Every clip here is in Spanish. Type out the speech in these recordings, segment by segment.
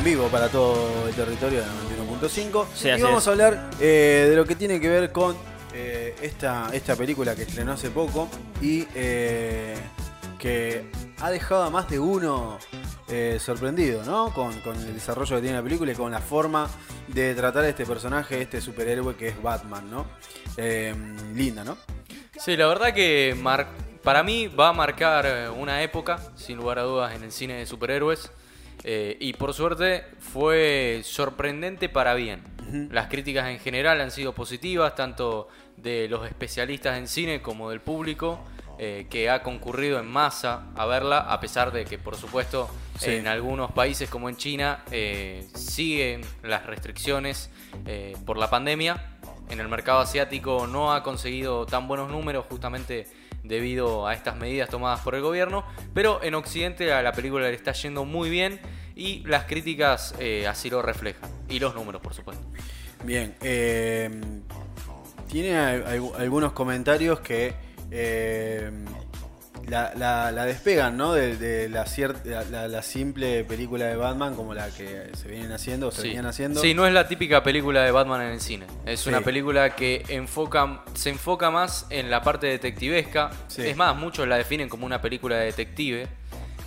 en vivo para todo el territorio de 91.5. Sí, y vamos es. a hablar eh, de lo que tiene que ver con eh, esta, esta película que estrenó hace poco y eh, que ha dejado a más de uno sorprendido, ¿no? Con, con el desarrollo que tiene la película y con la forma de tratar a este personaje, este superhéroe que es Batman, ¿no? Linda, ¿no? Sí, la verdad que mar- para mí va a marcar una época, sin lugar a dudas, en el cine de superhéroes. Eh, y por suerte fue sorprendente para bien. Las críticas en general han sido positivas, tanto de los especialistas en cine como del público, eh, que ha concurrido en masa a verla, a pesar de que, por supuesto, Sí. en algunos países como en China eh, siguen las restricciones por la pandemia. En el mercado asiático no ha conseguido tan buenos números justamente debido a estas medidas tomadas por el gobierno, pero en Occidente a la película le está yendo muy bien y las críticas eh, así lo reflejan. Y los números, por supuesto. Bien, eh, tiene al- al- algunos comentarios que eh, la, la- la despegan, ¿no? De, de la, cier- la, simple película de Batman como la que se vienen haciendo, o se Sí. venían haciendo. Sí, no es la típica película de Batman en el cine. Es Sí. una película que enfoca, se enfoca más en la parte detectivesca. Sí. Es más, muchos la definen como una película de detective,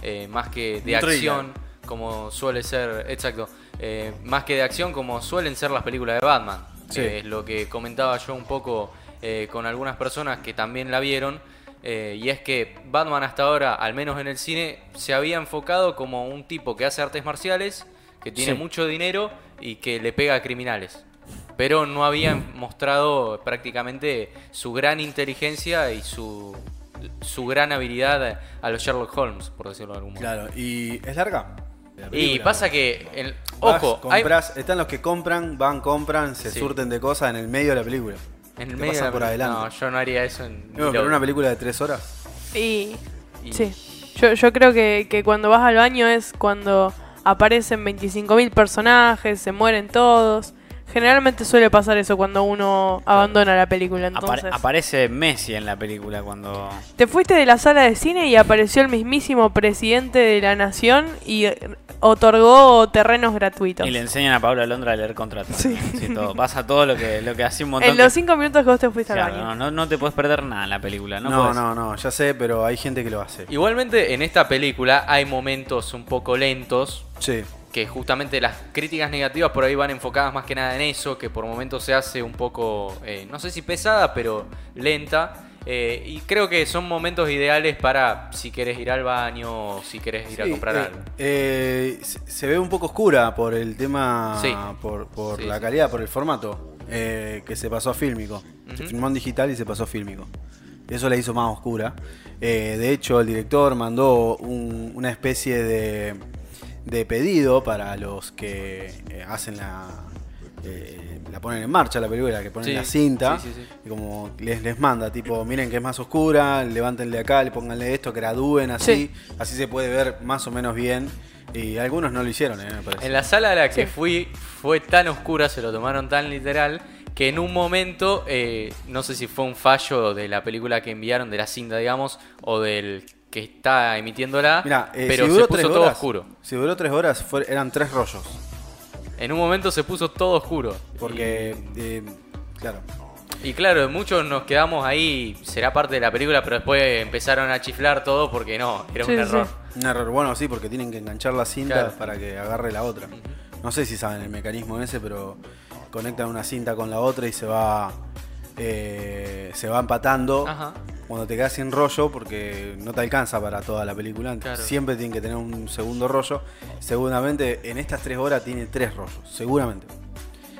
eh, más que de Un thriller. acción, como suele ser, exacto, eh, más que de acción como suelen ser las películas de Batman. Eh, es lo que comentaba yo un poco eh, con algunas personas que también la vieron. Eh, y es que Batman hasta ahora, al menos en el cine, se había enfocado como un tipo que hace artes marciales, que tiene Sí. mucho dinero y que le pega a criminales. Pero no habían mostrado prácticamente su gran inteligencia y su, su gran habilidad a los Sherlock Holmes, por decirlo de algún modo. Claro, y es larga. la Y pasa que, el- Vas, ojo, hay- comprás- están los que compran, van, compran, se Sí. surten de cosas en el medio de la película. En el te medio de la por adelante. No, yo no haría eso en No, pero una película de tres horas. Y Y- sí, yo, yo creo que, que cuando vas al baño es cuando aparecen 25.000 personajes, se mueren todos. Generalmente suele pasar eso cuando uno abandona la película. Apare- Entonces, aparece Messi en la película cuando. te fuiste de la sala de cine y apareció el mismísimo presidente de la nación y eh, otorgó terrenos gratuitos. Y le enseñan a Pablo Alondra a leer contratos. Sí. Sí, todo. Pasa todo lo que, lo que hace un montón. En los cinco minutos que vos te fuiste Claro, al baño. no, no, no te puedes perder nada en la película. No, No, podés. no, no, ya sé, pero hay gente que lo hace. Igualmente, en esta película hay momentos un poco lentos, Sí. Que justamente las críticas negativas por ahí van enfocadas más que nada en eso, que por momentos se hace un poco, eh, no sé si pesada, pero lenta. eh, y creo que son momentos ideales para si querés ir al baño o si querés ir a comprar eh, algo. eh, se ve un poco oscura por el tema, Sí. por, por Sí, la calidad, por el formato, que se pasó a fílmico. Se filmó en digital y se pasó a fílmico. Eso la hizo más oscura. De hecho, el director mandó un- una especie de, de pedido para los que eh, hacen la... eh, la ponen en marcha la película, que ponen Sí, la cinta, sí, sí, sí. y como les, les manda, tipo, miren que es más oscura, levántenle acá, le pónganle esto, gradúen así, así se puede ver más o menos bien. Y algunos no lo hicieron, eh, me parece. En la sala a la que Sí. fui fue tan oscura, se lo tomaron tan literal, que en un momento, eh, no sé si fue un fallo de la película que enviaron, de la cinta, digamos, o del que está emitiéndola, Mira, eh, pero si se duró puso tres todo horas, oscuro. Si duró tres horas, fue- eran tres rollos. En un momento se puso todo oscuro. Porque, eh, claro. Y, claro, muchos nos quedamos ahí, será parte de la película, pero después empezaron a chiflar todo porque no, era Sí, un sí. error. Un error, bueno, sí, porque tienen que enganchar la cinta Claro. para que agarre la otra. No sé si saben el mecanismo ese, pero conectan una cinta con la otra y se va eh, se va empatando Ajá. Cuando te quedas sin rollo porque no te alcanza para toda la película. Claro. Siempre tienen que tener un segundo rollo. Seguramente en estas tres horas tiene tres rollos, seguramente.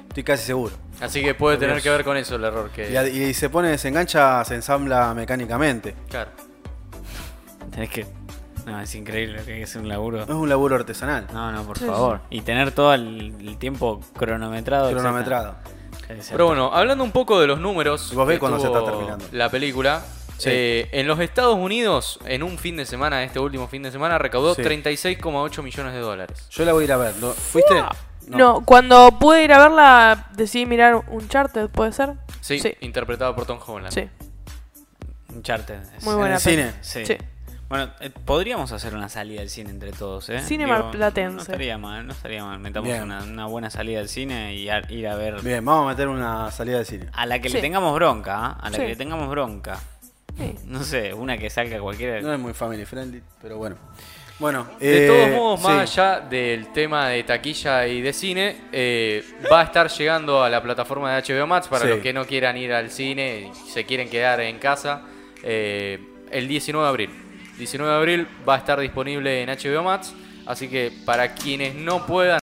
Estoy casi seguro. Así que puede tener que ver con eso el error que... Y, se pone, se engancha, se ensambla mecánicamente. Claro. Tenés que. No, es increíble que es un laburo. No es un laburo artesanal, No, no, por Sí, favor. Y tener todo el, el tiempo cronometrado. cronometrado. Pero bueno, hablando un poco de los números. Y vos ves cuando se está terminando. La película. Sí. eh, en los Estados Unidos, en un fin de semana, este último fin de semana, recaudó Sí. 36,8 millones de dólares. Yo la voy a ir a ver. ¿no? ¿Fuiste? No. cuando pude ir a verla decidí mirar un charter, ¿puede ser? Sí, Sí. interpretado por Tom Holland. Sí, Uncharted. muy ¿En buena el peli. cine? Sí. Sí. Bueno, eh, podríamos hacer una salida al cine entre todos, ¿eh? Cine Digo, marplatense. No estaría mal, no estaría mal. Metamos una, una buena salida al cine y a- ir a ver. Bien, vamos a meter una salida de cine. A la que Sí. le tengamos bronca, ¿ah? A la Sí. que le tengamos bronca. Sí. No sé, una que salga cualquiera. No es muy family friendly, pero bueno. Bueno, De eh, todos modos, más sí. allá del tema de taquilla y de cine, eh, va a estar llegando a la plataforma de HBO Max para Sí. los que no quieran ir al cine y se quieren quedar en casa. eh, el 19 de abril. 19 de abril va a estar disponible en HBO Max. Así que para quienes no puedan